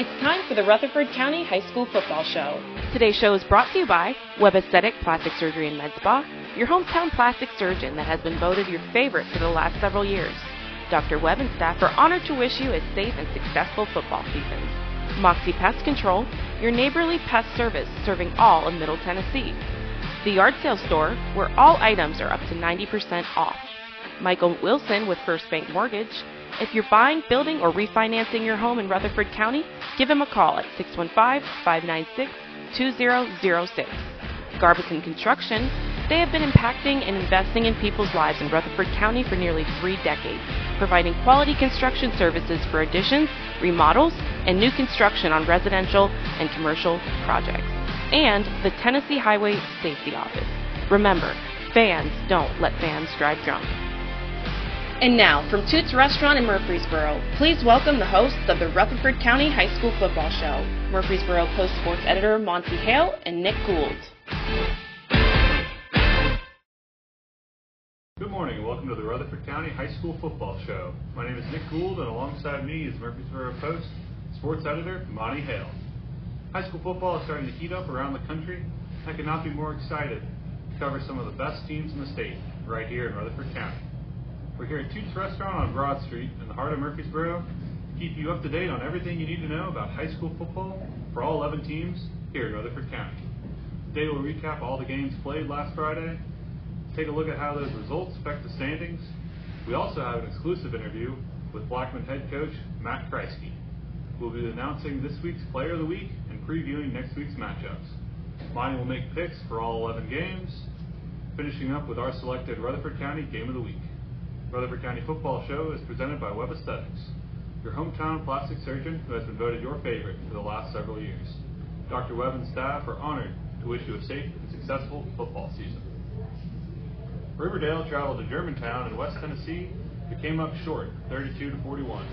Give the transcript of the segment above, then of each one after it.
It's time for the Rutherford County High School Football Show. Today's show is brought to you by Webb Aesthetic Plastic Surgery and Med Spa, your hometown plastic surgeon that has been voted your favorite for the last several years. Dr. Webb and staff are honored to wish you a safe and successful football season. Moxie Pest Control, your neighborly pest service serving all of Middle Tennessee. The Yard Sale Store, where all items are up to 90% off. Michael Wilson with First Bank Mortgage. If you're buying, building, or refinancing your home in Rutherford County, give him a call at 615 596 2006. Garbison Construction, they have been impacting and investing in people's lives in Rutherford County for nearly three decades, providing quality construction services for additions, remodels, and new construction on residential and commercial projects. And the Tennessee Highway Safety Office. Remember, fans don't let fans drive drunk. And now, from Toots Restaurant in Murfreesboro, please welcome the hosts of the Rutherford County High School Football Show, Murfreesboro Post Sports Editor Monty Hale and Nick Gould. Good morning and welcome to the Rutherford County High School Football Show. My name is Nick Gould and alongside me is Murfreesboro Post Sports Editor Monty Hale. High school football is starting to heat up around the country. I could not be more excited to cover some of the best teams in the state right here in Rutherford County. We're here at Toots Restaurant on Broad Street in the heart of Murfreesboro to keep you up to date on everything you need to know about high school football for all 11 teams here in Rutherford County. Today we'll recap all the games played last Friday, take a look at how those results affect the standings. We also have an exclusive interview with Blackman head coach Matt Kreisky. We'll be announcing this week's Player of the Week and previewing next week's matchups. Monty will make picks for all 11 games, finishing up with our selected Rutherford County Game of the Week. Rutherford County Football Show is presented by Webb Aesthetics, your hometown plastic surgeon who has been voted your favorite for the last several years. Dr. Webb and staff are honored to wish you a safe and successful football season. Riverdale traveled to Germantown in West Tennessee but came up short, 32 to 41.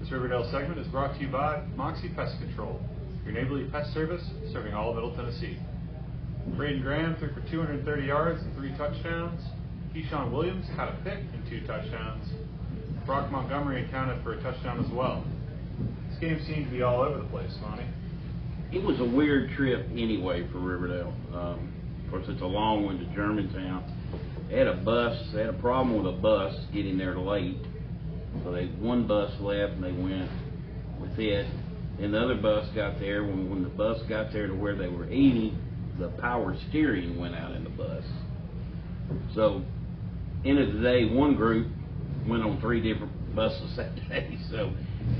This Riverdale segment is brought to you by Moxie Pest Control, your neighborly pest service serving all of Middle Tennessee. Braden Graham threw for 230 yards and three touchdowns. Keyshawn Williams had a pick and two touchdowns. Brock Montgomery accounted for a touchdown as well. This game seemed to be all over the place, Monty. It was a weird trip anyway for Riverdale. Um, of course, it's a long one to Germantown. They had a bus. They had a problem with a bus getting there late, so they one bus left and they went with it. And the other bus got there. When when the bus got there to where they were eating, the power steering went out in the bus. So end of the day, one group went on three different buses that day. So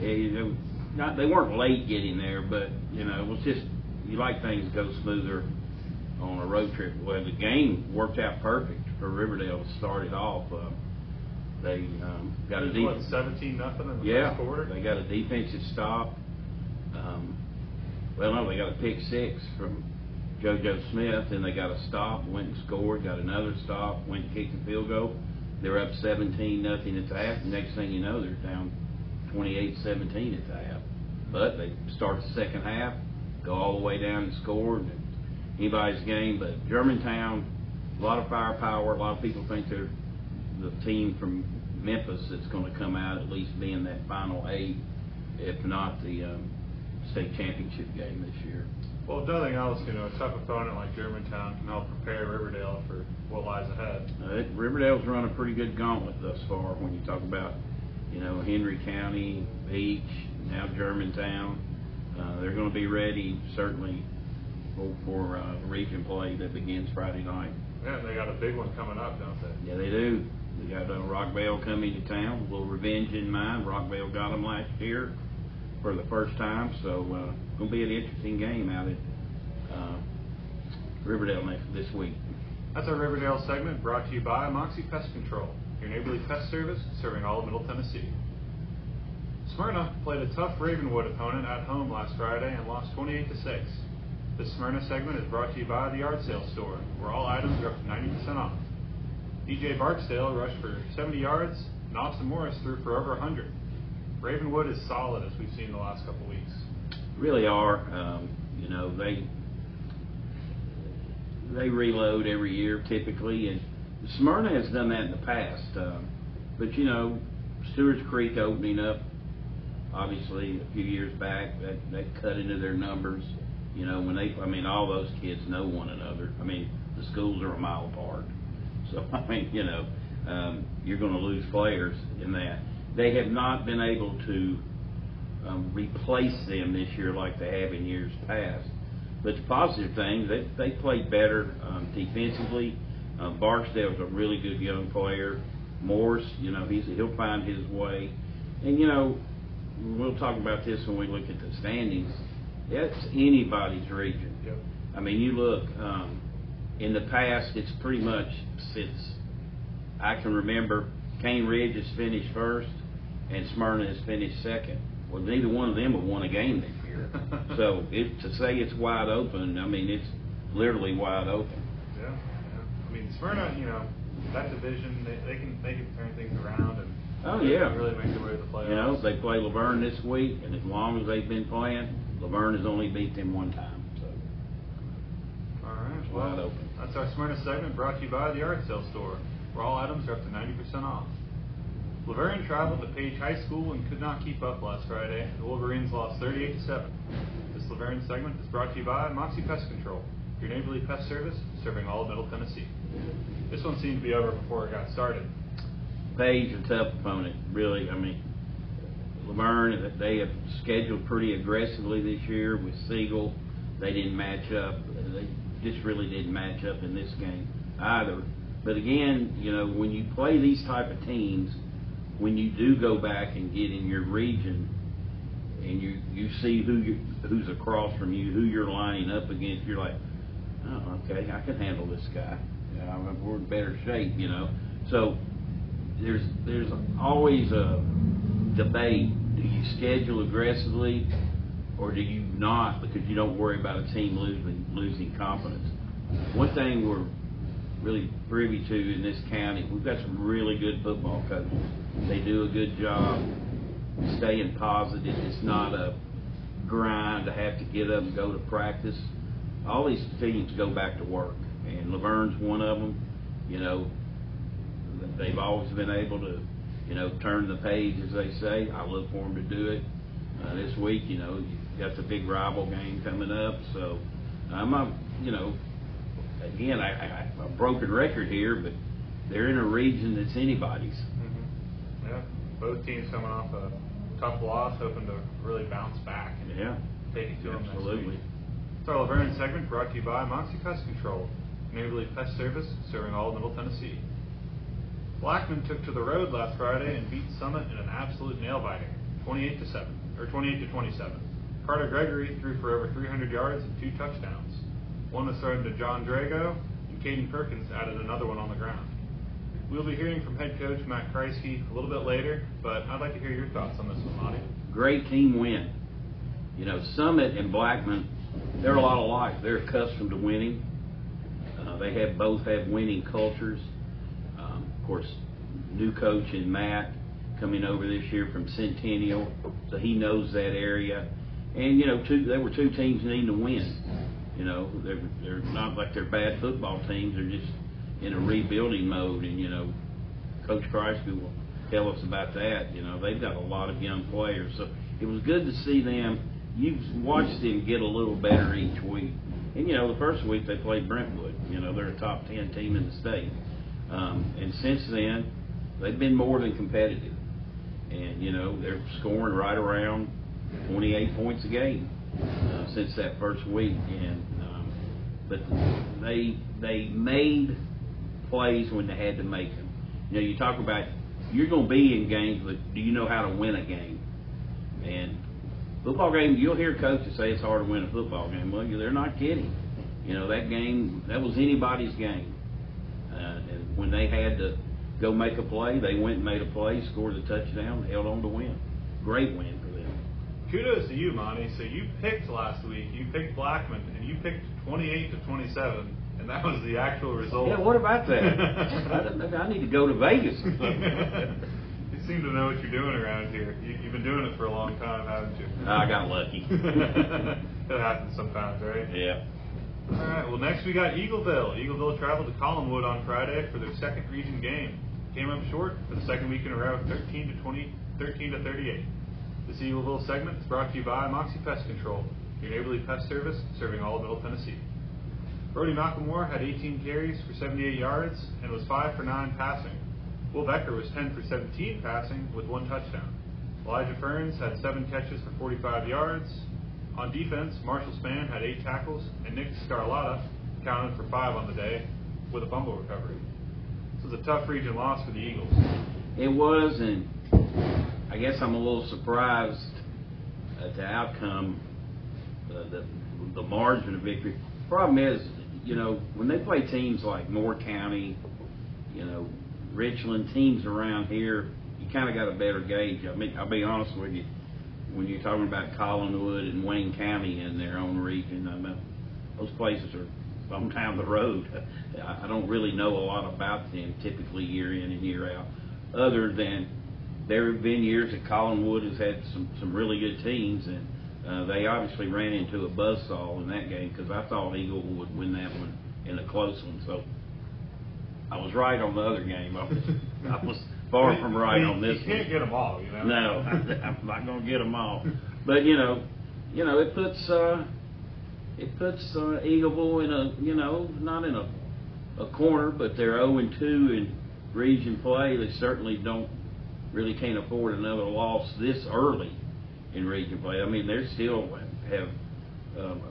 eh, not they weren't late getting there, but you know it was just you like things to go smoother on a road trip. Well, the game worked out perfect for Riverdale to start it off. Uh, they um, got a deep, 17 nothing in the yeah, first quarter. they got a defensive stop. Um, well, no, they got a pick six from JoJo Smith, and they got a stop, went and scored, got another stop, went and kicked a field goal. They're up 17 nothing at the half. Next thing you know, they're down 28-17 at the half. But they start the second half, go all the way down and score. And anybody's game, but Germantown, a lot of firepower. A lot of people think they're the team from Memphis that's going to come out at least be in that final eight, if not the um, state championship game this year. Well, if nothing else, you know, a tough opponent like Germantown can help prepare Riverdale for what lies ahead. Uh, it- Riverdale's run a pretty good gauntlet thus far when you talk about, you know, Henry County, Beech, now Germantown. Uh, they're going to be ready certainly for, for uh, region play that begins Friday night. Yeah, they got a big one coming up, don't they? Yeah, they do. We got uh, Rockvale coming to town, a little revenge in mind. Rockvale got them last year for the first time, so uh, going to be an interesting game out at uh, Riverdale next this week. That's our Riverdale segment brought to you by Moxie Pest Control, your neighborly pest service serving all of Middle Tennessee. Smyrna played a tough Ravenwood opponent at home last Friday and lost 28 to 6. This Smyrna segment is brought to you by the Yard Sale Store, where all items are up to 90% off. DJ Barksdale rushed for 70 yards, and Austin Morris threw for over 100. Ravenwood is solid as we've seen the last couple weeks. really are. Um, you know, they they reload every year typically, and Smyrna has done that in the past. Um, but you know, Stewart's Creek opening up obviously, a few years back, that, that cut into their numbers. You know, when they, I mean, all those kids know one another. I mean, the schools are a mile apart. So, I mean, you know, um, you're gonna lose players in that. They have not been able to, um, replace them this year like they have in years past. But the positive thing, they, they played better, um, defensively. Uh, Barksdale's a really good young player. Morse, you know, he's, he'll find his way. And, you know, we'll talk about this when we look at the standings. That's anybody's region. Yep. I mean, you look, um, in the past, it's pretty much since I can remember, Cane Ridge has finished first and Smyrna has finished second. Well, neither one of them have won a game this year. so it, to say it's wide open, I mean, it's literally wide open. Yeah, yeah. I mean, Smyrna, you know, that division, they, they can they can turn things around and Oh, yeah. really make their way to the playoffs. You know, they play La Vergne this week, and as long as they've been playing, La Vergne has only beat them one time. So All right, It's well, wide open. that's our Smyrna segment brought to you by the Yard Sale Store, where all items are up to 90% off. La Vergne traveled to Page High School and could not keep up last Friday. The Wolverines lost 38 to 7. This La Vergne segment is brought to you by Moxie Pest Control, your neighborly pest service serving all of Middle Tennessee. This one seemed to be over before it got started. Page a tough opponent, really. I mean, La Vergne, they have scheduled pretty aggressively this year with Siegel. They didn't match up. They just really didn't match up in this game either. But again, you know, when you play these type of teams, when you do go back and get in your region, and you you see who you who's across from you, who you're lining up against, you're like, oh, okay, I can handle this guy. Know, we're in better shape, you know. So there's there's always a debate. Do you schedule aggressively, or do you not because you don't worry about a team losing losing confidence? One thing we're really privy to in this county, we've got some really good football coaches. They do a good job staying positive. It's not a grind to have to get up and go to practice. All these teams go back to work, and La Vergne's one of them. You know, they've always been able to, you know, turn the page, as they say. I look for them to do it. Uh, this week, you know, you got the big rival game coming up, so I'm a, you know, again, I, I, a broken record here, but they're in a region that's anybody's. Both teams coming off a tough loss, hoping to really bounce back and Yeah, take it to them next absolutely. week. It's our La Vergne segment brought to you by Moxie Pest Control, neighborly pest service serving all of Middle Tennessee. Blackman took to the road last Friday and beat Summit in an absolute nail biter, 28 to 7 or 28 to 27. Carter Gregory threw for over 300 yards and two touchdowns. One was thrown to John Drago, and Caden Perkins added another one on the ground. We'll be hearing from head coach Matt Kreisky a little bit later, but I'd like to hear your thoughts on this one, Monty. Great team win. You know, Summit and Blackman, they're a lot alike. They're accustomed to winning. Uh, they have both have winning cultures. Um, of course, new coach in Matt coming over this year from Centennial, so he knows that area. And you know, two there were two teams needing to win. You know, they're they're not like they're bad football teams. They're just in a rebuilding mode, and you know, Coach Kreisky will tell us about that. You know, they've got a lot of young players, so it was good to see them. You've watched them get a little better each week. And you know, the first week they played Brentwood. You know, they're a top ten team in the state. Um, and since then, they've been more than competitive. And you know, they're scoring right around 28 points a game uh, since that first week. And um, but they they made plays when they had to make them. You know, you talk about you're going to be in games, but do you know how to win a game? And football game, you'll hear coaches say it's hard to win a football game. Well, they're not kidding. You know, that game, that was anybody's game. Uh, and when they had to go make a play, they went and made a play, scored a touchdown, held on to win. Great win for them. Kudos to you, Monty. So you picked last week, you picked Blackman, and you picked 28 to 27, and that was the actual result. Yeah, what about that? I, I need to go to Vegas. or something. you seem to know what you're doing around here. You, you've been doing it for a long time, haven't you? I got lucky. it happens sometimes, right? yeah. All right. Well, next we got Eagleville. Eagleville traveled to Collinwood on Friday for their second region game. Came up short for the second week in a row, 13 to 20, 13 to 38. This Eagleville segment is brought to you by Moxie Pest Control, your neighborly pest service serving all of Middle Tennessee. Brody McElmore had 18 carries for 78 yards and was 5 for 9 passing. Will Becker was 10 for 17 passing with one touchdown. Elijah Ferns had 7 catches for 45 yards. On defense, Marshall Span had 8 tackles, and Nick Scarlotta counted for 5 on the day with a fumble recovery. This was a tough region loss for the Eagles. It was, and I guess I'm a little surprised at the outcome, uh, the, the margin of victory. Problem is, you know, when they play teams like Moore County, you know, Richland, teams around here, you kind of got a better gauge. I mean, I'll be honest with you, when you're talking about Collinwood and Wayne County in their own region, I mean, those places are from down the road. I don't really know a lot about them typically year in and year out, other than there have been years that Collinwood has had some some really good teams, and uh, they obviously ran into a buzzsaw in that game because I thought Eagle would win that one in a close one. So I was right on the other game. I was, I was far from right on this You can't one. get them all, you know? No, I'm not going to get them all. But you know, you know, it puts uh, it puts uh, Eagleville in a you know not in a a corner, but they're 0 and 2 in region play. They certainly don't really can't afford another loss this early in region play. I mean, they still have um,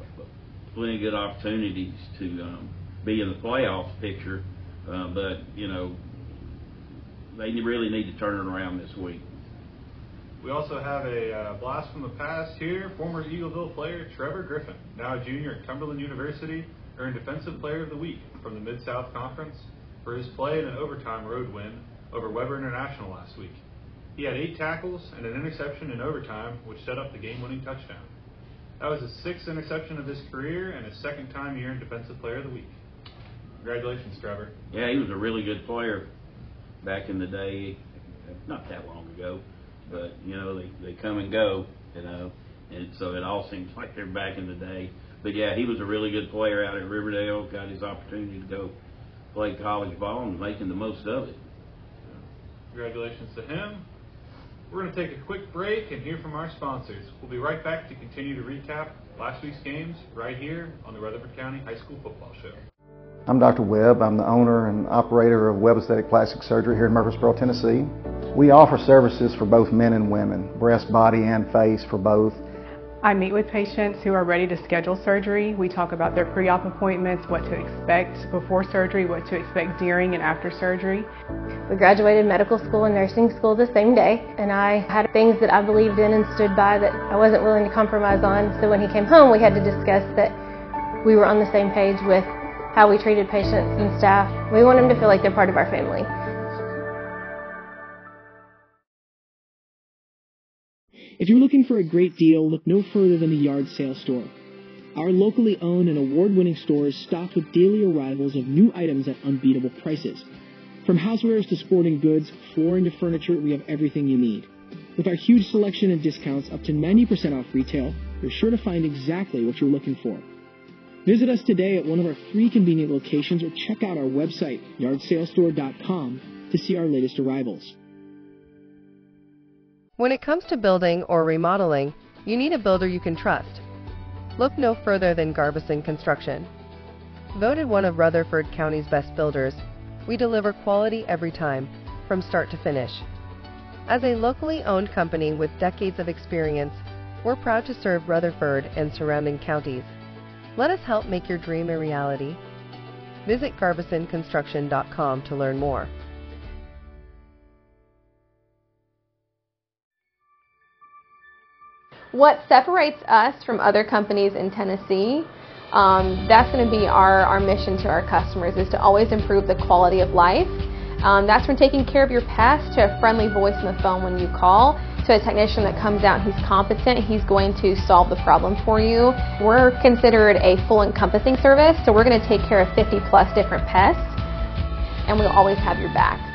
plenty of good opportunities to um, be in the playoff picture, uh, but you know they really need to turn it around this week. We also have a uh, blast from the past here. Former Eagleville player Trevor Griffin, now a junior at Cumberland University, earned Defensive Player of the Week from the Mid South Conference for his play in an overtime road win over Webber International last week. He had eight tackles and an interception in overtime, which set up the game winning touchdown. That was his sixth interception of his career and his second time he in Defensive Player of the Week. Congratulations, Trevor. Yeah, he was a really good player back in the day, not that long ago. But you know, they they come and go, you know, and so it all seems like they're back in the day. But yeah, he was a really good player out at Riverdale. Got his opportunity to go play college ball and making the most of it. Congratulations to him. We're going to take a quick break and hear from our sponsors. We'll be right back to continue to recap last week's games right here on the Rutherford County High School Football Show. I'm Dr. Webb. I'm the owner and operator of Webb Aesthetic Plastic Surgery here in Murfreesboro, Tennessee. We offer services for both men and women, breast, body, and face for both. I meet with patients who are ready to schedule surgery. We talk about their pre-op appointments, what to expect before surgery, what to expect during and after surgery. We graduated medical school and nursing school the same day, and I had things that I believed in and stood by that I wasn't willing to compromise on. So when he came home, we had to discuss that we were on the same page with how we treated patients and staff. We want them to feel like they're part of our family. If you're looking for a great deal, look no further than the Yard Sale Store. Our locally owned and award-winning store is stocked with daily arrivals of new items at unbeatable prices. From housewares to sporting goods, flooring to furniture, we have everything you need. With our huge selection and discounts up to 90% off retail, you're sure to find exactly what you're looking for. Visit us today at one of our three convenient locations or check out our website, yardsalestore.com, to see our latest arrivals. When it comes to building or remodeling, you need a builder you can trust. Look no further than Garbison Construction. Voted one of Rutherford County's best builders, we deliver quality every time, from start to finish. As a locally owned company with decades of experience, we're proud to serve Rutherford and surrounding counties. Let us help make your dream a reality. Visit garbisonconstruction.com to learn more. What separates us from other companies in Tennessee, um, that's going to be our, our mission to our customers, is to always improve the quality of life. Um, that's from taking care of your pest to a friendly voice on the phone when you call, to a technician that comes out, he's competent, he's going to solve the problem for you. We're considered a full encompassing service, so we're going to take care of 50 plus different pests, and we'll always have your back.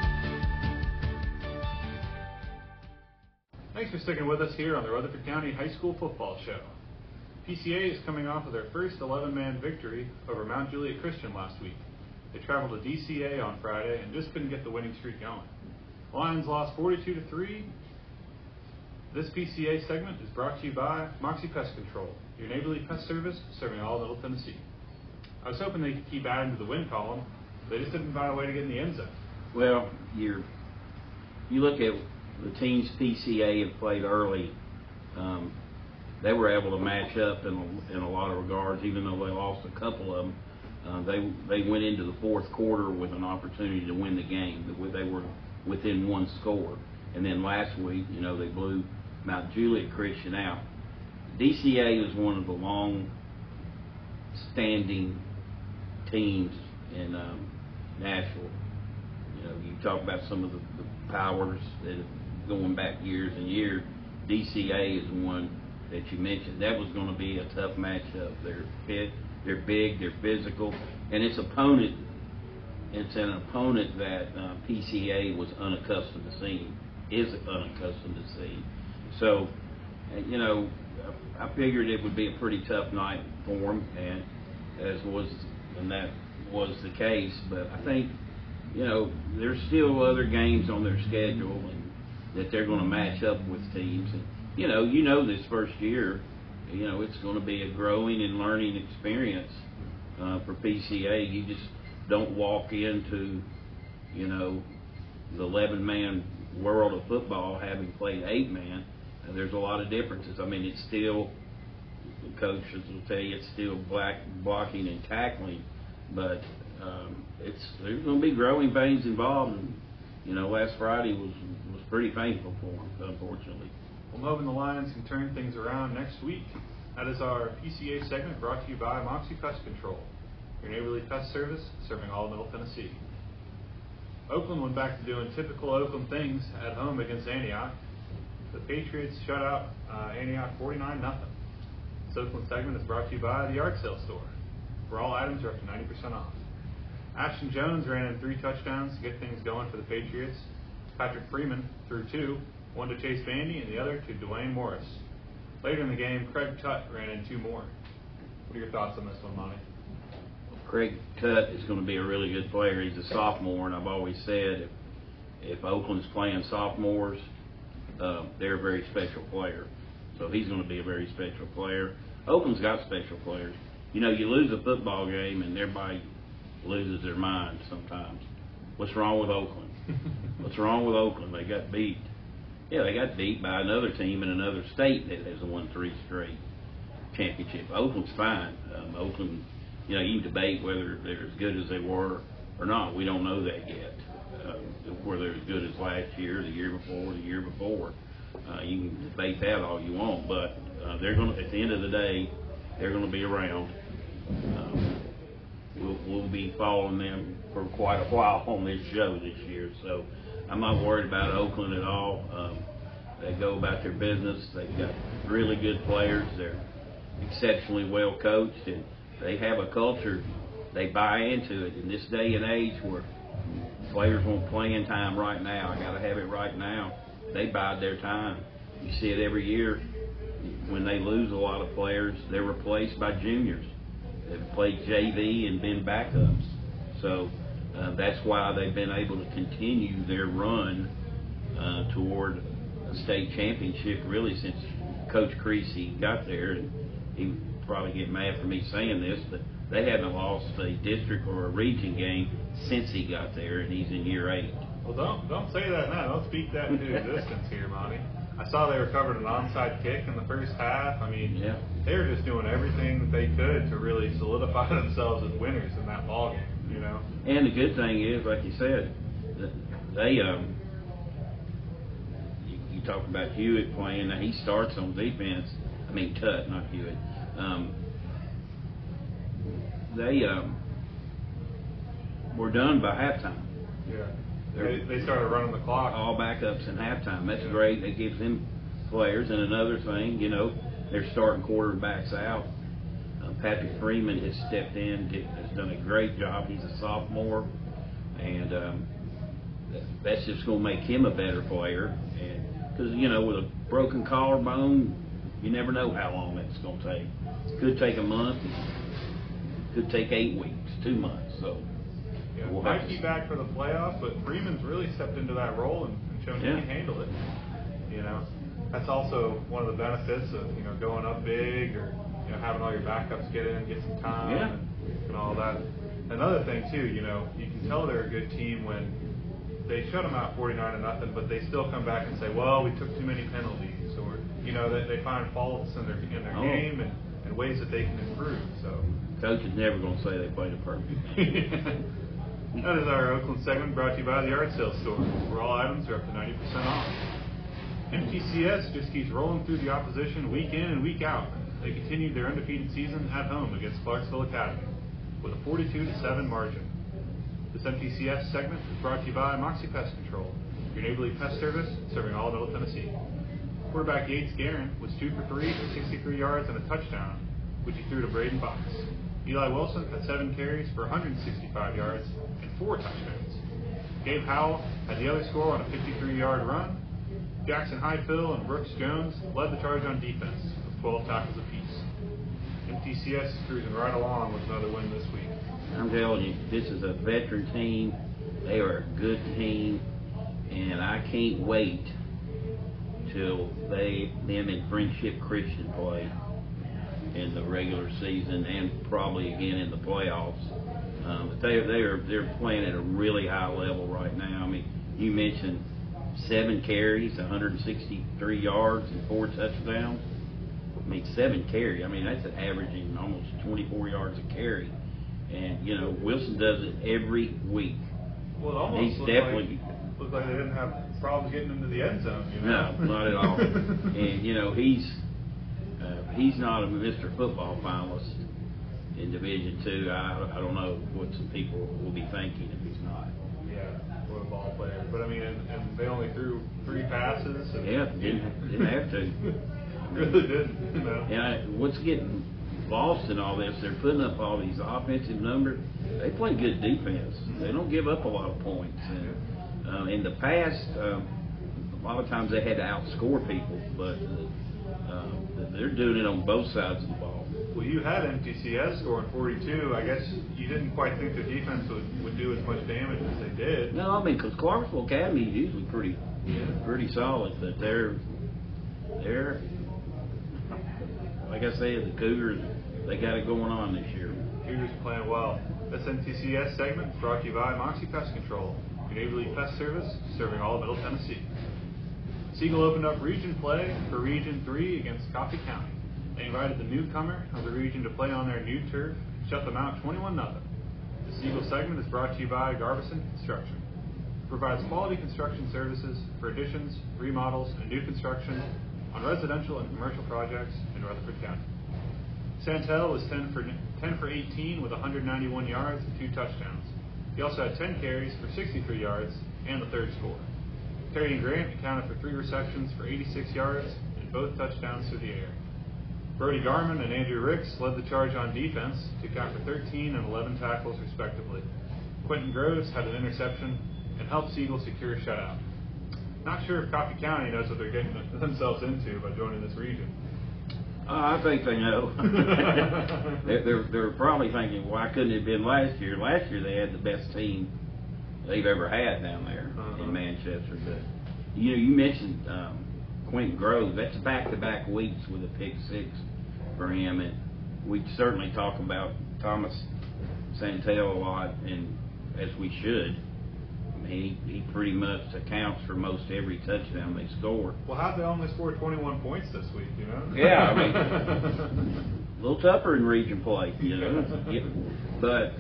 Thanks for sticking with us here on the Rutherford County High School Football Show. PCA is coming off of their first 11 man victory over Mount Juliet Christian last week. They traveled to DCA on Friday and just couldn't get the winning streak going. Lions lost 42 to 3. This PCA segment is brought to you by Moxie Pest Control, your neighborly pest service serving all of Middle Tennessee. I was hoping they could keep adding to the win column, they just didn't find a way to get in the end zone. Well, you're you look at the teams PCA have played early. Um, they were able to match up in a, in a lot of regards, even though they lost a couple of them. Uh, they they went into the fourth quarter with an opportunity to win the game. They were within one score, and then last week, you know, they blew Mount Juliet Christian out. DCA is one of the long-standing teams in um, Nashville. You know, you talk about some of the, the powers that have going back years and years. DCA is one that you mentioned. That was going to be a tough matchup. They're fit, they're big, they're physical, and its opponent. It's an opponent that uh, PCA was unaccustomed to seeing, is unaccustomed to seeing. So, uh, you know, I figured it would be a pretty tough night for them, and as was, and that was the case. But I think, you know, there's still other games on their schedule, and that they're going to match up with teams. And you know, you know, this first year, you know, it's going to be a growing and learning experience uh, for PCA. You just don't walk into, you know, the 11-man world of football having played eight-man and there's a lot of differences. I mean, it's still coaches will tell you it's still black blocking and tackling, but um, it's there's going to be growing pains involved. And, you know, last Friday was pretty painful for them, unfortunately. Well, Melvin the Lions can turn things around next week. That is our PCA segment brought to you by Moxie Pest Control, your neighborly pest service serving all of Middle Tennessee. Oakland went back to doing typical Oakland things at home against Antioch the Patriots shut out uh, Antioch 49 nothing. This Oakland segment is brought to you by the Yard Sale Store, where all items are up to 90% off. Ashton Jones ran in three touchdowns to get things going for the Patriots. Patrick Freeman threw two, one to Chase Bandy and the other to Dwayne Morris. Later in the game, Craig Tutt ran in two more. What are your thoughts on this one, Monty? Craig Tutt is going to be a really good player. He's a sophomore, and I've always said if, if Oakland's playing sophomores, uh, they're a very special player. So he's going to be a very special player. Oakland's got special players. You know, you lose a football game and everybody loses their mind sometimes. What's wrong with Oakland? What's wrong with Oakland? They got beat. Yeah, they got beat by another team in another state that has won three straight championship. Oakland's fine. Um, Oakland, you know, you can debate whether they're as good as they were or not. We don't know that yet uh, were they as good as last year, the year before, the year before. Uh, you can debate that all you want, but uh, they're going to, at the end of the day, they're going to be around. Um, we'll, we'll be following them for quite a while on this show this year, so I'm not worried about Oakland at all. Um, they go about their business. They've got really good players. They're exceptionally well coached, and they have a culture. They buy into it in this day and age where Players want playing time right now. I got to have it right now. They bide their time. You see it every year. When they lose a lot of players, they're replaced by juniors. They've played JV and been backups. So uh, that's why they've been able to continue their run uh, toward a state championship really since Coach Creasy got there. And he would probably get mad for me saying this, but they haven't lost a district or a region game since he got there, and he's in year eight. Well, don't don't say that now. Don't speak that into existence here, Monty. I saw they recovered an onside kick in the first half. I mean, yeah. they were just doing everything that they could to really solidify themselves as winners in that ball game. You know. And the good thing is, like you said, they um. You, you talk about Hewitt playing. Now he starts on defense. I mean, Tutt, not Hewitt. Um, they um, were done by halftime. Yeah. They, they started running the clock. All backups in halftime. That's Yeah. great. That gives them players. And another thing, you know, they're starting quarterbacks out. Uh, Patrick Freeman has stepped in, did, has done a great job. He's a sophomore, and um, that's just going to make him a better player. Because you know, with a broken collarbone, you never know how long it's going to take. Could take a month. Could take eight weeks, two months. So. We'll Might be back for the playoffs, but Freeman's really stepped into that role and, and shown Yeah. he can handle it. You know. that's also one of the benefits of you know going up big or you know having all your backups get in, and get some time, Yeah. and, and all that. Another thing too, you know, you can tell they're a good team when they shut them out 49 to nothing, but they still come back and say, well, we took too many penalties, or you know, they, they find faults in their in their Oh. game and, and ways that they can improve. So. Coach is never going to say they played a perfect game. that is our Oakland segment brought to you by the Yard Sale Store, where all items are up to 90% off. MTCS just keeps rolling through the opposition week in and week out. They continued their undefeated season at home against Clarksville Academy with a 42-7 margin. This MTCS segment is brought to you by Moxie Pest Control, your neighborly pest service serving all of Middle Tennessee. Quarterback Yates Guerin was 2 for 3 for 63 yards and a touchdown, which he threw to Braden Box. Eli Wilson had 7 carries for 165 yards and 4 touchdowns. Gabe Howell had the other score on a 53-yard run. Jackson Highfill and Brooks Jones led the charge on defense with 12 tackles apiece. MTCS is cruising right along with another win this week. I'm telling you, this is a veteran team. They are a good team, and I can't wait till they them and Friendship Christian play in the regular season and probably again in the playoffs. Um, but they they are they're playing at a really high level right now. I mean, you mentioned seven carries, 163 yards, and four touchdowns. I mean, seven carry. I mean, that's averaging almost 24 yards a carry. And you know, Wilson does it every week. Well, it almost He's looked definitely like, looked like they didn't have problems getting into the end zone. You know? no, not at all. and you know, he's he's not a Mr. Football finalist in Division Two. I I don't know what some people will be thinking if he's not. yeah, what a ball player. But I mean, and, and they only threw three passes. And, Yeah, didn't, didn't have to. really didn't. You know? And I, what's getting lost in all this, they're putting up all these offensive numbers. They play good defense. They don't give up a lot of points. And uh, in the past, um, a lot of times they had to outscore people, but uh, uh, they're doing it on both sides of the ball. Well, you had MTCS scoring 42. I guess you didn't quite think the defense would, would do as much damage as they did. No, I mean, because Clarksville Academy is usually pretty, yeah. pretty solid, but they're, they're, like I said, the Cougars, they got it going on this year. Cougars playing well. This MTCS segment brought to you by Moxie Pest Control, your neighborly pest service serving all of Middle Tennessee. Siegel opened up region play for Region 3 against Coffee County. They invited the newcomer of the region to play on their new turf shut them out 21 0 The Siegel segment is brought to you by Garbison Construction. It provides quality construction services for additions, remodels, and new construction on residential and commercial projects in Rutherford County. Santel was 10 for 10 for 18 with 191 yards and two touchdowns. He also had 10 carries for 63 yards and the third score. Terry and Grant accounted for three receptions for 86 yards and both touchdowns through the air. Brody Garman and Andrew Ricks led the charge on defense to account for 13 and 11 tackles respectively. Quentin Groves had an interception and helped Siegel secure a shutout. Not sure if Coffee County knows what they're getting themselves into by joining this region. Oh, I think they know. they're, they're, they're probably thinking, why couldn't it have been last year? Last year they had the best team they've ever had down there. In Manchester. But you know, you mentioned um, Quentin Grove. That's back-to-back weeks with a pick six for him, and we certainly talk about Thomas Santel a lot, and as we should. I mean, he, he pretty much accounts for most every touchdown they score. Well, how'd they only score 21 points this week, you know? Yeah, I mean, a little tougher in region play, you know. But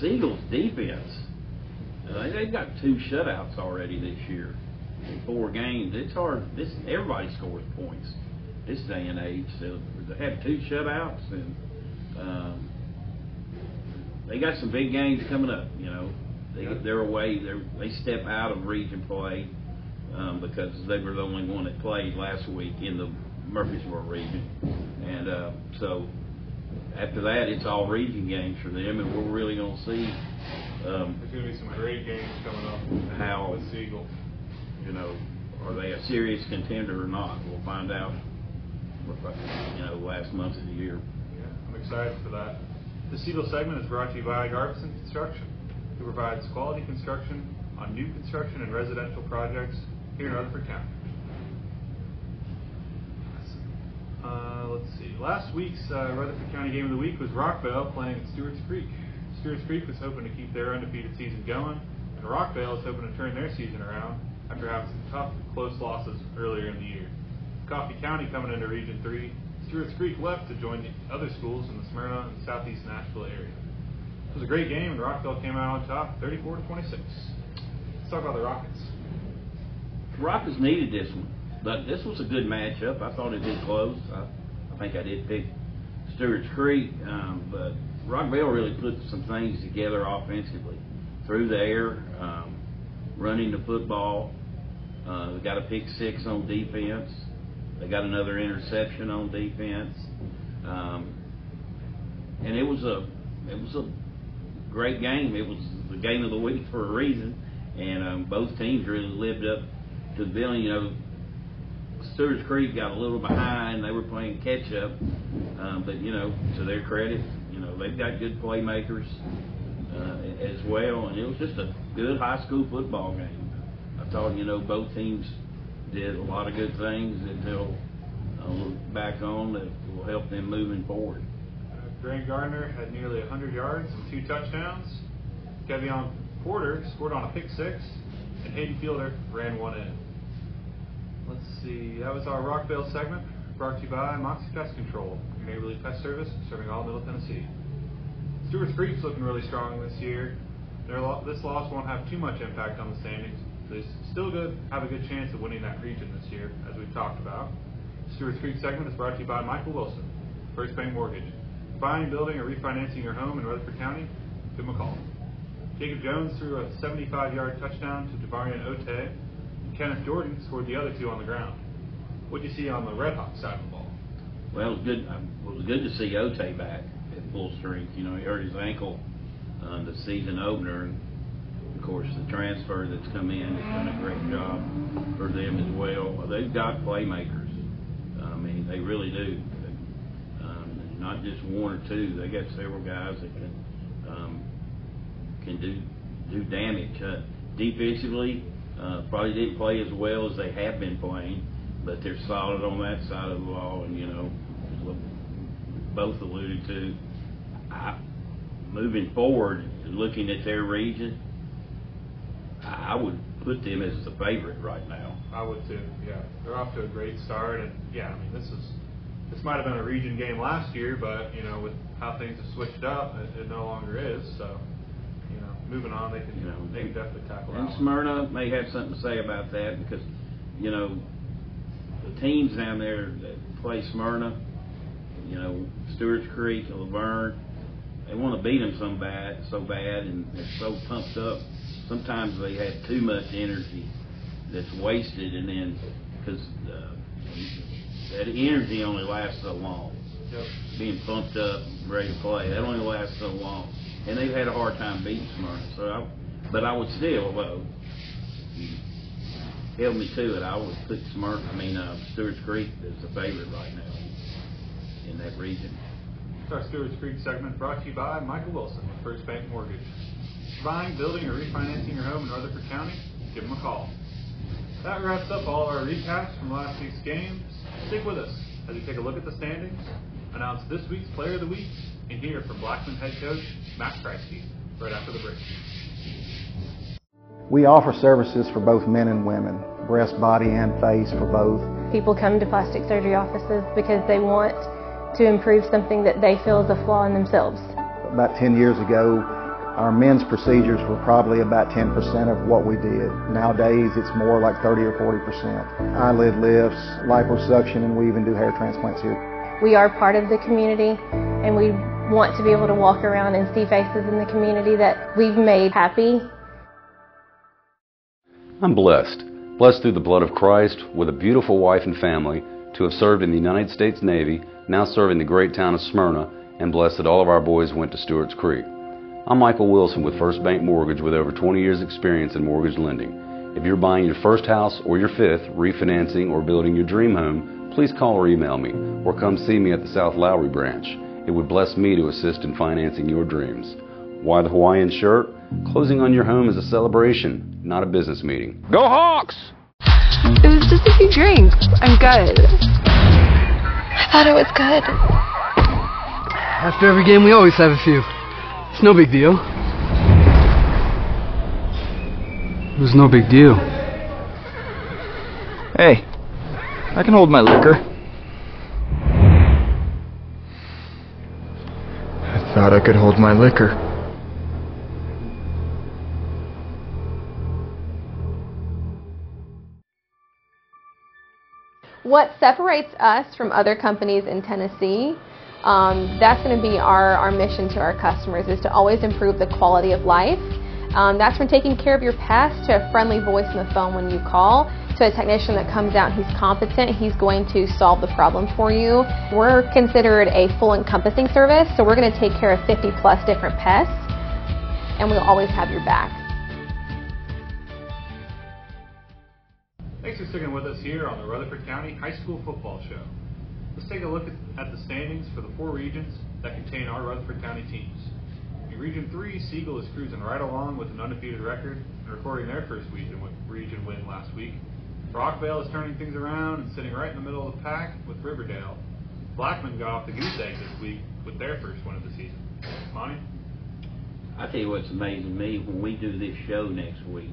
Siegel's defense, uh, they- they've got two shutouts already this year in four games. It's hard. This everybody scores points this day and age. So they have two shutouts, and um, they got some big games coming up. You know, they Yeah. they're away. They're, they step out of region play um, because they were the only one that played last week in the Murfreesboro region, and uh, so after that, it's all region games for them, and we're really going to see um, There's going to be some great games coming up how with Siegel. you know are they a serious contender or not. We'll find out. You know, last month of the year. Yeah, I'm excited for that. The Siegel segment is brought to you by Garbison Construction, who provides quality construction on new construction and residential projects here in Rutherford County. Uh, let's see. Last week's uh, Rutherford County Game of the Week was Rockvale playing at Stewart's Creek. Stewart's Creek was hoping to keep their undefeated season going, and Rockvale is hoping to turn their season around after having some tough, close losses earlier in the year. Coffee County coming into Region 3, Stewart's Creek left to join the other schools in the Smyrna and southeast Nashville area. It was a great game, and Rockvale came out on top 34 to 26. Let's talk about the Rockets. Rockets needed this one, but this was a good matchup. I thought it did close. I, I think I did pick Stewart's Creek, um, but Rockvale really put some things together offensively. Through the air, um, running the football. Uh, they got a pick six on defense. They got another interception on defense. Um, and it was a it was a great game. It was the game of the week for a reason, and um, both teams really lived up to the billing. You know, Stewart's Creek got a little behind; they were playing catch up. Um, but you know, to their credit, you know they've got good playmakers uh, as well, and it was just a good high school football game. I thought you know both teams did a lot of good things that they'll uh, look back on that will help them moving forward. Uh, Grant Gardner had nearly 100 yards and two touchdowns. Kevion Porter scored on a pick six, and Hayden Fielder ran one in. Let's see, that was our Rockvale segment, brought to you by Moxie Pest Control, your neighborly pest service serving all Middle Tennessee. Stewart's Creek's looking really strong this year. Lo- this loss won't have too much impact on the standings. They still good, have a good chance of winning that region this year, as we've talked about. Stewart's Creek segment is brought to you by Michael Wilson, First Bank Mortgage. Buying, building, or refinancing your home in Rutherford County, give them a call. Jacob Jones threw a 75-yard touchdown to Devarian Ote, and Kenneth Jordan scored the other two on the ground. What do you see on the Red Hawk side of the ball? Well, it was good. um, It was good to see Ote back at full strength. You know, he hurt his ankle uh, the season opener, and of course the transfer that's come in has done a great job for them as well. They've got playmakers. I mean, they really do. Um, not just one or two. They got several guys that can um, can do do damage. Uh, defensively, uh, probably didn't play as well as they have been playing, but they're solid on that side of the ball. And you know, what both alluded to, I, moving forward, looking at their region, I would put them as the favorite right now. I would too. Yeah, they're off to a great start, and yeah, I mean this is this might have been a region game last year, but you know with how things have switched up, it, it no longer is. So you know, moving on, they can You know, they can definitely tackle that. And one. Smyrna may have something to say about that because, you know, the teams down there that play Smyrna, you know, Stewart's Creek, La Vergne, they want to beat them so bad, so bad, and they're so pumped up. Sometimes they have too much energy that's wasted, and then because uh, that energy only lasts so long. Yep. Being pumped up, ready to play, that only lasts so long, and they've had a hard time beating Smyrna. So, I, but I would still, you held me to it. I would put Smyrna, I mean, uh, Stewart's Creek as the favorite right now in that region. Our Stewart's Creek segment brought to you by Michael Wilson with First Bank Mortgage. Buying, building, or refinancing your home in Rutherford County? Give them a call. That wraps up all our recaps from last week's games. Stick with us as we take a look at the standings, announce this week's Player of the Week, and hear from Blackman head coach Matt Kreisky right after the break. We offer services for both men and women, breast, body, and face for both. People come to plastic surgery offices because they want to improve something that they feel is a flaw in themselves. About 10 years ago, our men's procedures were probably about 10% of what we did. Nowadays, it's more like 30 or 40%. Eyelid lifts, liposuction, and we even do hair transplants here. We are part of the community and we want to be able to walk around and see faces in the community that we've made happy. I'm blessed, blessed through the blood of Christ, with a beautiful wife and family, to have served in the United States Navy, now serving the great town of Smyrna, and blessed that all of our boys went to Stewart's Creek. I'm Michael Wilson with First Bank Mortgage with over 20 years experience in mortgage lending. If you're buying your first house or your fifth, refinancing or building your dream home, please call or email me, or come see me at the South Lowry branch. It would bless me to assist in financing your dreams. Why the Hawaiian shirt? Closing on your home is a celebration, not a business meeting. Go Hawks! It was just a few drinks. I'm good. I thought it was good. After every game, we always have a few. It's no big deal. It was no big deal. Hey, I can hold my liquor. I thought I could hold my liquor. What separates us from other companies in Tennessee, um, that's going to be our, our mission to our customers, is to always improve the quality of life. Um, that's from taking care of your pest to a friendly voice on the phone when you call, to a technician that comes out He's competent, he's going to solve the problem for you. We're considered a full encompassing service, so we're going to take care of 50 plus different pests, and we'll always have your back. Thanks for sticking with us here on the Rutherford County High School Football Show. Let's take a look at the standings for the four regions that contain our Rutherford County teams. In Region 3, Siegel is cruising right along with an undefeated record and recording their first region, win last week. Rockvale is turning things around and sitting right in the middle of the pack with Riverdale. Blackman got off the goose egg this week with their first win of the season. Monty? I tell you what's amazing me, when we do this show next week,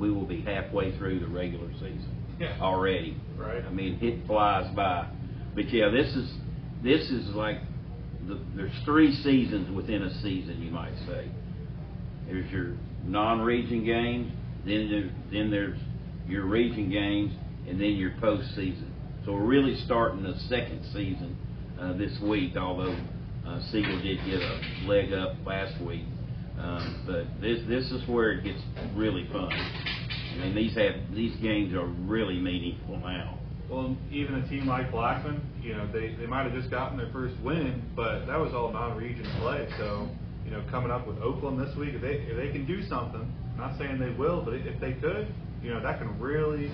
we will be halfway through the regular season yeah. already. Right. I mean, it flies by. But yeah, this is this is like the, there's three seasons within a season, you might say. There's your non-region games, then there, then there's your region games, and then your postseason. So we're really starting the second season uh, this week, although uh, Siegel did get a leg up last week. Um, but this this is where it gets really fun. I mean, these have these games are really meaningful now. Well, even a team like Blackman, you know, they they might have just gotten their first win, but that was all non-region play. So, you know, coming up with Oakland this week, if they if they can do something, not saying they will, but if they could, you know, that can really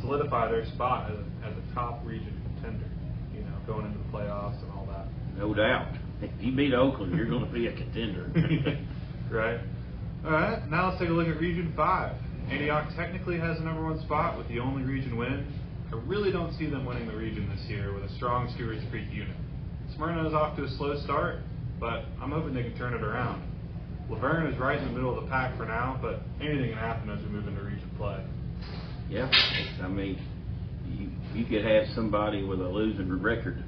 solidify their spot as, as a top region contender. You know, going into the playoffs and all that. No doubt. If you beat Oakland, you're going to be a contender. right. All right. Now let's take a look at Region Five. Antioch technically has the number one spot with the only region win. I really don't see them winning the region this year with a strong Stewart's Creek unit. Smyrna is off to a slow start, but I'm hoping they can turn it around. La Vergne is right in the middle of the pack for now, but anything can happen as we move into region play. Yeah, I mean, you, you could have somebody with a losing record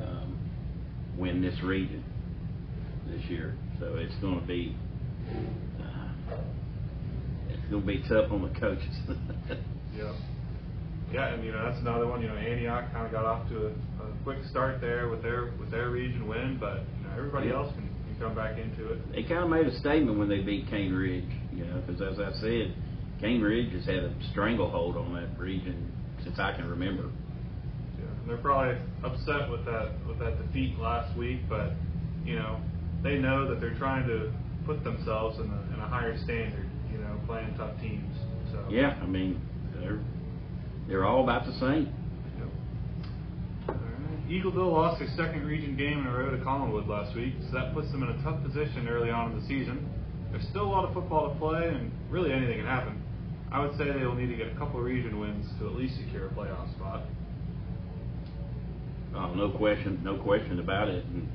um, win this region this year, so it's going to be uh, to be tough on the coaches. yeah. Yeah, and you know that's another one. You know, Antioch kind of got off to a, a quick start there with their with their region win, but you know everybody Yeah. else can, can come back into it. they kind of made a statement when they beat Cane Ridge, you know, because as I said, Cane Ridge has had a stranglehold on that region since I can remember. Yeah, and they're probably upset with that with that defeat last week, but you know they know that they're trying to put themselves in a, in a higher standard. Playing tough teams. So Yeah, I mean, they're they're all about the same. Alright. Eagleville lost their second region game in a row to Collinwood last week, so that puts them in a tough position early on in the season. There's still a lot of football to play, and really anything can happen. I would say they will need to get a couple of region wins to at least secure a playoff spot. Oh, no question, no question about it. And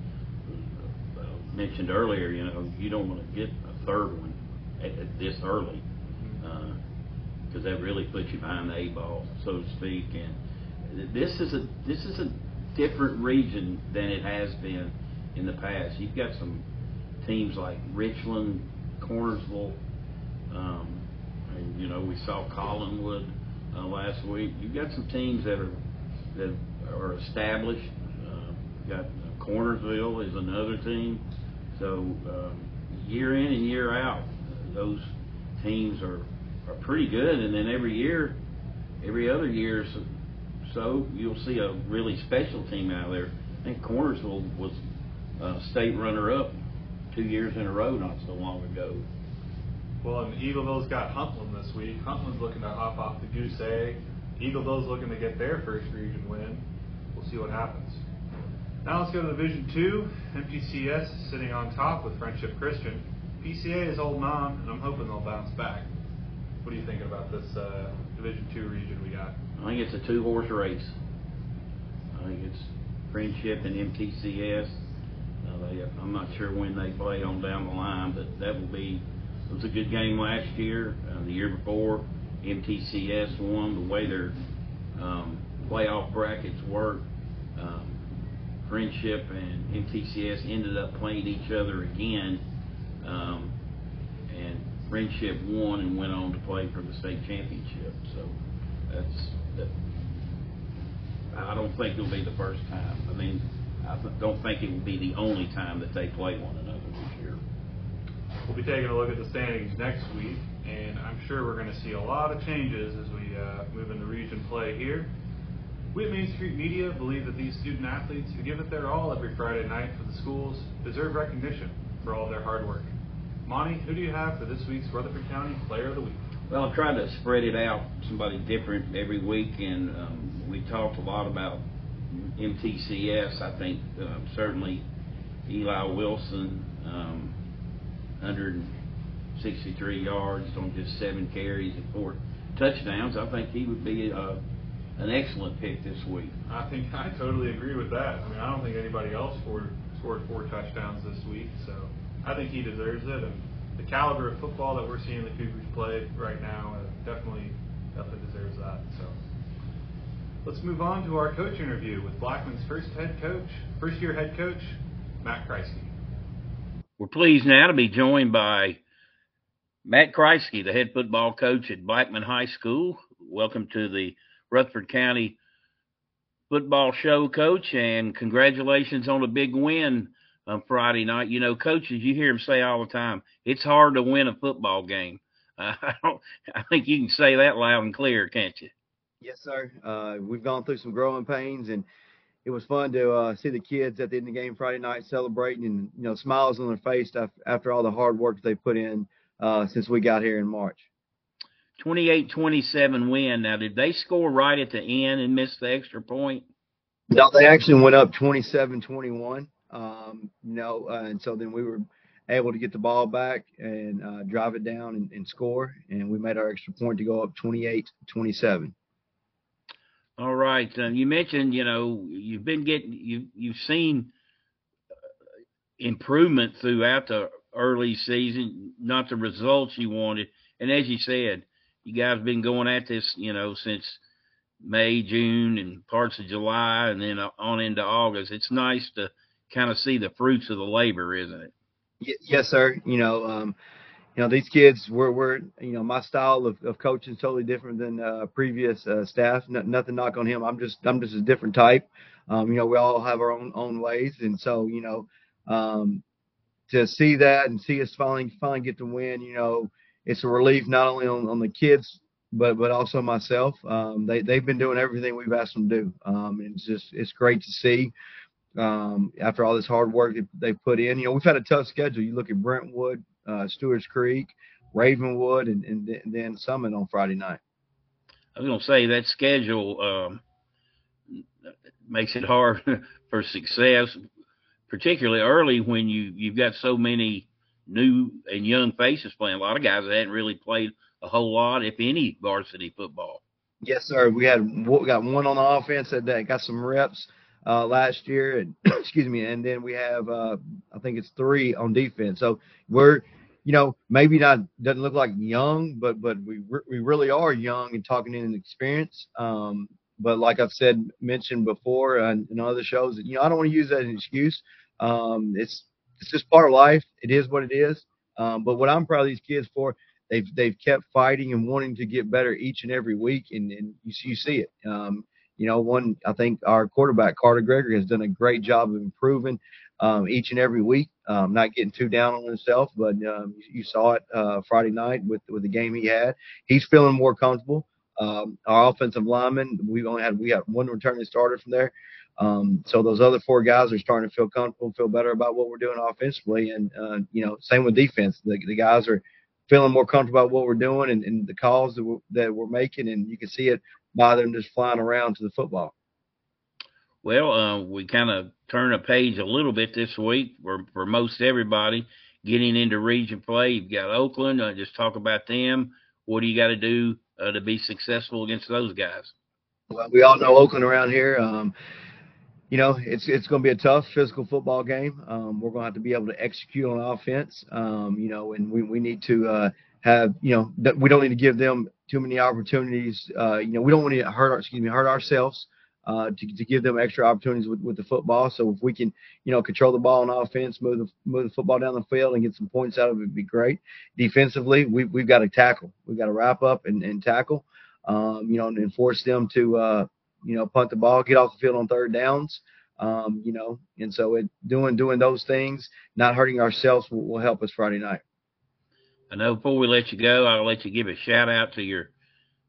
uh, mentioned earlier, you know, you don't want to get a third one at, at this early, because that really puts you behind the eight ball, so to speak. And this is a this is a different region than it has been in the past. You've got some teams like Richland, Cornersville. Um, and, you know, we saw Collinwood uh, last week. You've got some teams that are that are established. Uh, you've got uh, Cornersville is another team. So um, year in and year out, those teams are are pretty good. And then every year, every other year, so, so you'll see a really special team out there. I think Cornersville was uh, state runner-up two years in a row not so long ago. Well, and Eagleville's got Huntland this week. Huntland's looking to hop off the goose egg. Eagleville's looking to get their first region win. We'll see what happens. Now let's go to Division Two. MTCS is sitting on top with Friendship Christian. PCA is old on, and I'm hoping they'll bounce back. What are you thinking about this uh, Division Two region we got? I think it's a two-horse race. I think it's Friendship and MTCS. Uh, they, I'm not sure when they play on down the line, but that will be. It was a good game last year. Uh, the year before, MTCS won. The way their um, playoff brackets work, um, Friendship and MTCS ended up playing each other again, um, and Friendship won and went on to play for the state championship. So that's that. I don't think it'll be the first time. I mean, I don't think it will be the only time that they play one another this year. We'll be taking a look at the standings next week, and I'm sure we're going to see a lot of changes as we uh, move into region play here. We at Main Street Media believe that these student athletes who give it their all every Friday night for the schools deserve recognition for all their hard work. Monty, who do you have for this week's Rutherford County Player of the Week? Well, I'm trying to spread it out, somebody different every week, and um, we talked a lot about MTCS. I think uh, certainly Eli Wilson, um, 163 yards on just seven carries and four touchdowns. I think he would be uh, an excellent pick this week. I think I totally agree with that. I mean, I don't think anybody else scored scored four touchdowns this week, so I think he deserves it. And the caliber of football that we're seeing the Cougars play right now uh, definitely definitely deserves that. So let's move on to our coach interview with Blackman's first head coach, first year head coach, Matt Kreisky. We're pleased now to be joined by Matt Kreisky, the head football coach at Blackman High School. Welcome to the Rutherford County Football Show, Coach, and congratulations on a big win on Friday night. You know, coaches, you hear them say all the time, it's hard to win a football game. Uh, I don't. I think you can say that loud and clear, can't you? Yes, sir. Uh, we've gone through some growing pains, and it was fun to uh, see the kids at the end of the game Friday night celebrating and you know smiles on their face after all the hard work they put in uh, since we got here in March. 28-27 win. Now, did they score right at the end and miss the extra point? No, they actually went up 27-21. Um, you know, uh, and so then we were able to get the ball back and uh, drive it down and, and, score, and we made our extra point to go up 28-27. All right. Uh, you mentioned, you know, you've been getting, you you've seen uh, improvement throughout the early season, not the results you wanted. And as you said, you guys been going at this, you know, since May, June, and parts of July, and then on into August. It's nice to kind of see the fruits of the labor, isn't it? yes, sir. You know, um, you know, these kids we're we're you know, my style of, of coaching is totally different than uh, previous uh, staff. No, nothing knock on him. I'm just I'm just a different type. Um, you know, we all have our own own ways, and so you know, um, to see that and see us finally finally get to win, you know, it's a relief not only on, on the kids but but also myself. Um, they they've been doing everything we've asked them to do. Um, it's just it's great to see um, after all this hard work that they put in. You know, we've had a tough schedule. You look at Brentwood, uh, Stewart's Creek, Ravenwood, and, and, and then Summit on Friday night. I was going to say that schedule um, makes it hard for success, particularly early when you you've got so many new and young faces playing. A lot of guys that hadn't really played a whole lot, if any, varsity football. Yes, sir. We had we got one on the offense that got some reps uh, last year, and excuse me, and then we have uh, I think it's three on defense. So we're you know maybe not doesn't look like young, but but we we really are young and talking in experience. Um, but like I've said mentioned before and in other shows, you know I don't want to use that as an excuse. Um, it's it's just part of life. It is what it is. Um, but what I'm proud of these kids for, they've they've kept fighting and wanting to get better each and every week, and, and you, you see it. Um, you know, one I think our quarterback Carter Gregory has done a great job of improving um, each and every week. Um, not getting too down on himself, but um, you, saw it uh, Friday night with with the game he had. He's feeling more comfortable. Um, our offensive lineman, we only had we had one returning starter from there. Um, so those other four guys are starting to feel comfortable, feel better about what we're doing offensively, and uh, you know, same with defense. The, the guys are feeling more comfortable about what we're doing and, and the calls that we're, that we're making, and you can see it by them just flying around to the football. Well, uh, we kind of turn a page a little bit this week for, for most everybody getting into region play. You've got Oakland. Uh, just talk about them. What do you got to do uh, to be successful against those guys? Well, we all know Oakland around here. Um, you know, it's it's going to be a tough physical football game. Um, we're going to have to be able to execute on offense. Um, you know, and we we need to uh, have you know we don't need to give them too many opportunities. Uh, you know, we don't want to hurt our, excuse me hurt ourselves. Uh, to, to give them extra opportunities with, with the football. So if we can, you know, control the ball on offense, move the move the football down the field, and get some points out of it, would be great. Defensively, we, we've got to tackle. We've got to wrap up and, and tackle. Um, you know, and force them to, uh, you know, punt the ball, get off the field on third downs. Um, you know, and so it doing doing those things, not hurting ourselves, will, will help us Friday night. I know before we let you go, I'll let you give a shout out to your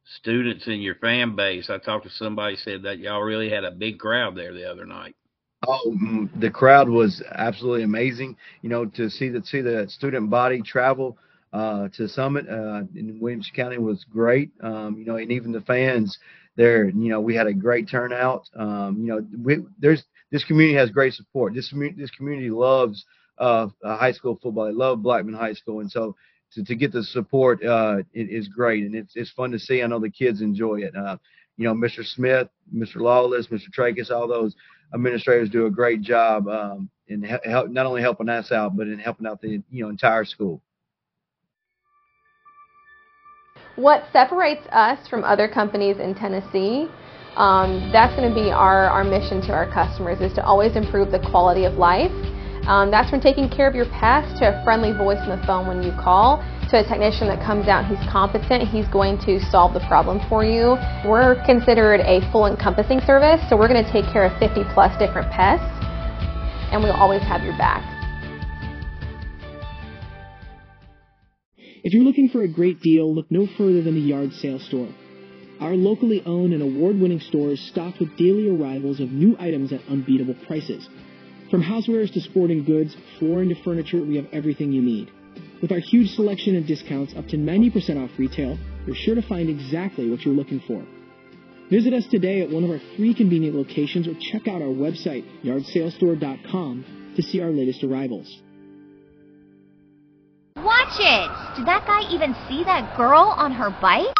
students and your fan base. I talked to somebody said that y'all really had a big crowd there the other night. Oh, mm, the crowd was absolutely amazing. You know, to see the see the student body travel uh, to Summit uh, in Williamson County was great. Um, you know, and even the fans there. You know, we had a great turnout. Um, you know, we, there's this community has great support. This this community loves uh, high school football. They love Blackman High School, and so to, to get the support uh, is great, and it's it's fun to see. I know the kids enjoy it. Uh, you know, Mr. Smith, Mr. Lawless, Mr. Tracus, all those administrators do a great job um, in help, not only helping us out, but in helping out the you know entire school. What separates us from other companies in Tennessee um, that's going to be our, our mission to our customers is to always improve the quality of life um, that's from taking care of your past to a friendly voice on the phone when you call to a technician that comes out he's competent he's going to solve the problem for you. We're considered a full encompassing service so we're going to take care of 50 plus different pests and we'll always have your back. If you're looking for a great deal look no further than the yard sale store. Our locally owned and award-winning store is stocked with daily arrivals of new items at unbeatable prices from housewares to sporting goods, flooring to furniture, we have everything you need. With our huge selection and discounts up to 90% off retail, you're sure to find exactly what you're looking for. Visit us today at one of our three convenient locations or check out our website, yardsalestore.com, to see our latest arrivals. Watch it! Did that guy even see that girl on her bike?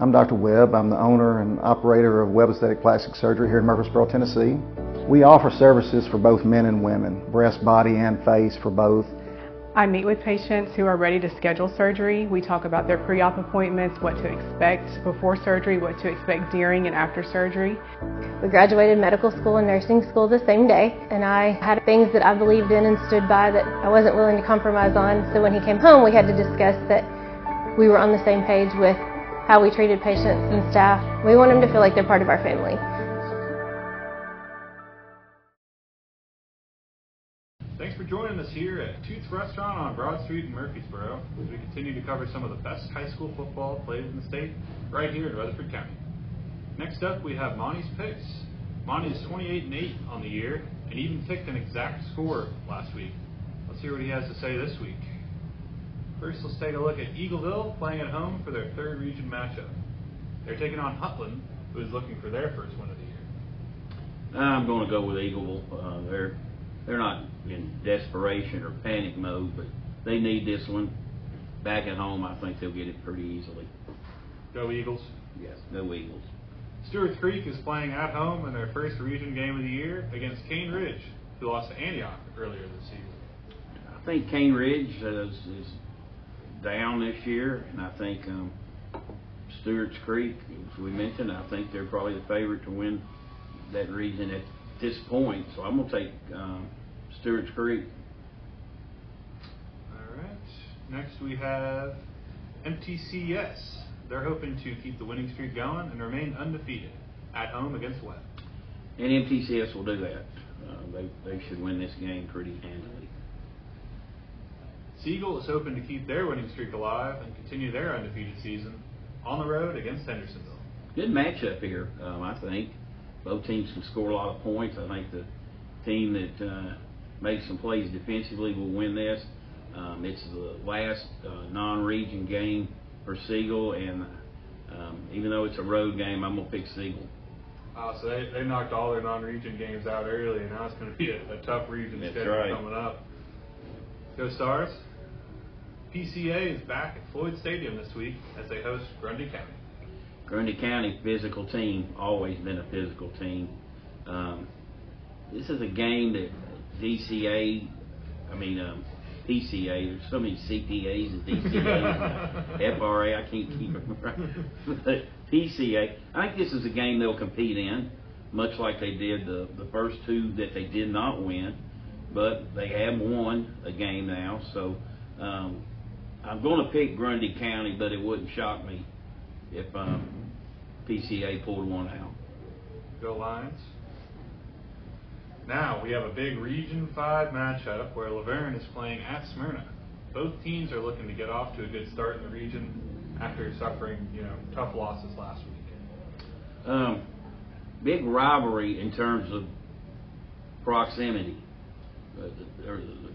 I'm Dr. Webb. I'm the owner and operator of Webb Aesthetic Plastic Surgery here in Murfreesboro, Tennessee. We offer services for both men and women, breast, body, and face for both. I meet with patients who are ready to schedule surgery. We talk about their pre-op appointments, what to expect before surgery, what to expect during and after surgery. We graduated medical school and nursing school the same day, and I had things that I believed in and stood by that I wasn't willing to compromise on. So when he came home, we had to discuss that we were on the same page with how we treated patients and staff. We want them to feel like they're part of our family. Thanks for joining us here at Toots Restaurant on Broad Street in Murfreesboro as we continue to cover some of the best high school football played in the state right here in Rutherford County. Next up, we have Monty's picks. Monty is 28 and 8 on the year and even picked an exact score last week. Let's hear what he has to say this week. First, let's take a look at Eagleville playing at home for their third region matchup. They're taking on Huntland, who is looking for their first win of the year. I'm going to go with Eagleville. Uh, they're they're not in desperation or panic mode, but they need this one. Back at home, I think they'll get it pretty easily. Go Eagles. Yes, go Eagles. Stewart's Creek is playing at home in their first region game of the year against Cane Ridge, who lost to Antioch earlier this season. I think Cane Ridge is, is down this year, and I think um, Stewart's Creek, as we mentioned, I think they're probably the favorite to win that region at this point. So I'm going to take um, Stewart's Creek. All right. Next we have MTCS. They're hoping to keep the winning streak going and remain undefeated at home against Webb. And MTCS will do that. Uh, they, they should win this game pretty handily. Siegel is hoping to keep their winning streak alive and continue their undefeated season on the road against Hendersonville. Good matchup here, um, I think. Both teams can score a lot of points. I think the team that uh, make some plays defensively, we'll win this. Um, it's the last uh, non-region game for Siegel, and um, even though it's a road game, I'm gonna pick Siegel. Uh, so they, they knocked all their non-region games out early, and now it's going to be a, a tough region That's schedule right. coming up. Go Stars! PCA is back at Floyd Stadium this week as they host Grundy County. Grundy County physical team, always been a physical team. Um, this is a game that DCA, I mean um, PCA. There's so many CPAs and DCAs, FRA. I can't keep them right. But PCA. I think this is a game they'll compete in, much like they did the the first two that they did not win, but they have won a game now. So um, I'm going to pick Grundy County, but it wouldn't shock me if um, PCA pulled one out. Go Lions. Now we have a big Region 5 matchup where La Vergne is playing at Smyrna. Both teams are looking to get off to a good start in the region after suffering, you know, tough losses last week. Um, big rivalry in terms of proximity. Uh, the-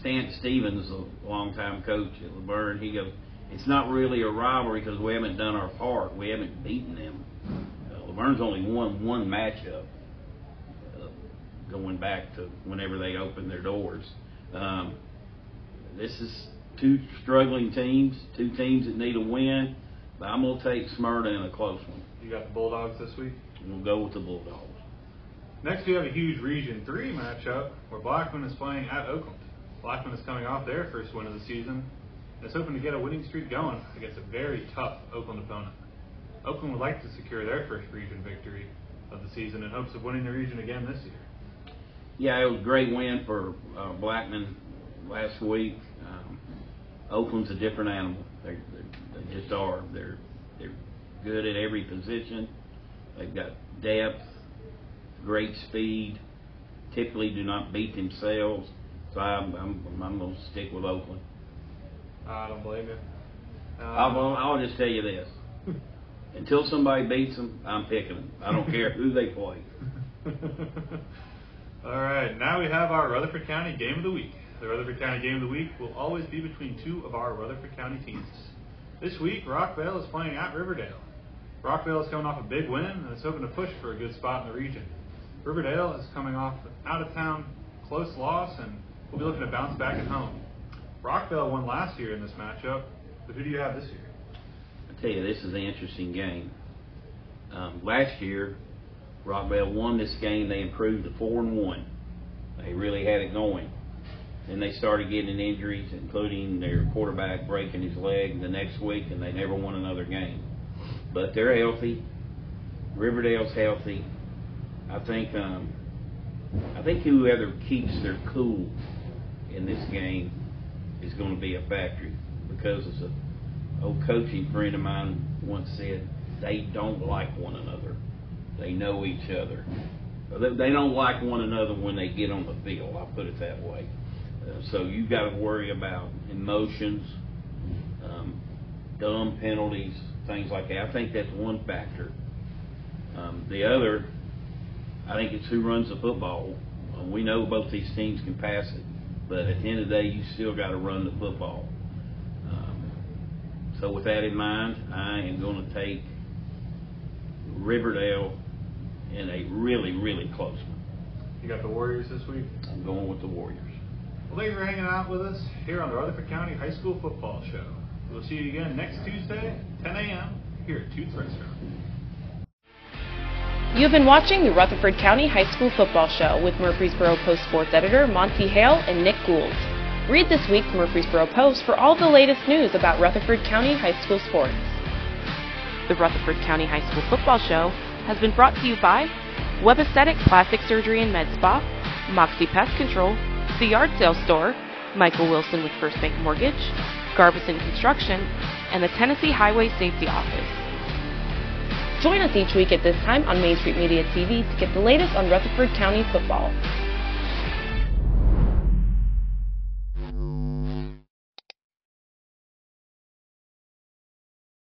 Stan Stevens, a longtime coach at La Vergne, he goes, "It's not really a rivalry because we haven't done our part. We haven't beaten them. Uh, La Vergne's only won one matchup, uh, going back to whenever they opened their doors. Um, this is two struggling teams, two teams that need a win, but I'm gonna take Smyrna in a close one. You got the Bulldogs this week. We'll go with the Bulldogs. Next, we have a huge Region 3 matchup where Blackman is playing at Oakland. Blackman is coming off their first win of the season and is hoping to get a winning streak going against a very tough Oakland opponent. Oakland would like to secure their first region victory of the season in hopes of winning the region again this year. Yeah, it was a great win for uh, Blackman last week. Um, Oakland's a different animal. They're, they're, they just are. They're they're good at every position. They've got depth, great speed. Typically, do not beat themselves. So I'm I'm, I'm going to stick with Oakland. I don't blame you. Uh, I'll, I'll just tell you this: until somebody beats them, I'm picking them. I don't care who they play. All right, now we have our Rutherford County Game of the Week. The Rutherford County Game of the Week will always be between two of our Rutherford County teams. This week, Rockvale is playing at Riverdale. Rockvale is coming off a big win and is hoping to push for a good spot in the region. Riverdale is coming off an out-of-town close loss and will be looking to bounce back at home. Rockvale won last year in this matchup, but who do you have this year? I tell you, this is an interesting game. Um, last year, Rockvale won this game. They improved to four and one. They really had it going. Then they started getting injuries, including their quarterback breaking his leg the next week, and they never won another game. But they're healthy. Riverdale's healthy. I think. Um, I think whoever keeps their cool in this game is going to be a factory because as a old coaching friend of mine once said, they don't like one another. They know each other. They- don't like one another when they get on the field. I'll put it that way. Uh, so you got to worry about emotions, um, dumb penalties, things like that. I think that's one factor. Um, the other, I think it's who runs the football. Uh, we know both these teams can pass it, but at the end of the day, you still got to run the football. Um, so with that in mind, I am going to take Riverdale in a really, really close one. You got the Warriors this week? I'm going with the Warriors. Well, thanks for hanging out with us here on the Rutherford County High School Football Show. We'll see you again next Tuesday, 10 a.m. here at Toots Restaurant. You've been watching the Rutherford County High School Football Show with Murfreesboro Post sports editor Monty Hale and Nick Gould. Read this week's Murfreesboro Post for all the latest news about Rutherford County High School sports. The Rutherford County High School Football Show has been brought to you by Webb Aesthetic Plastic Surgery and Med Spa, Moxie Pest Control, The Yard Sale Store, Michael Wilson with First Bank Mortgage, Garbison Construction, and the Tennessee Highway Safety Office. Join us each week at this time on Main Street Media TV to get the latest on Rutherford County football.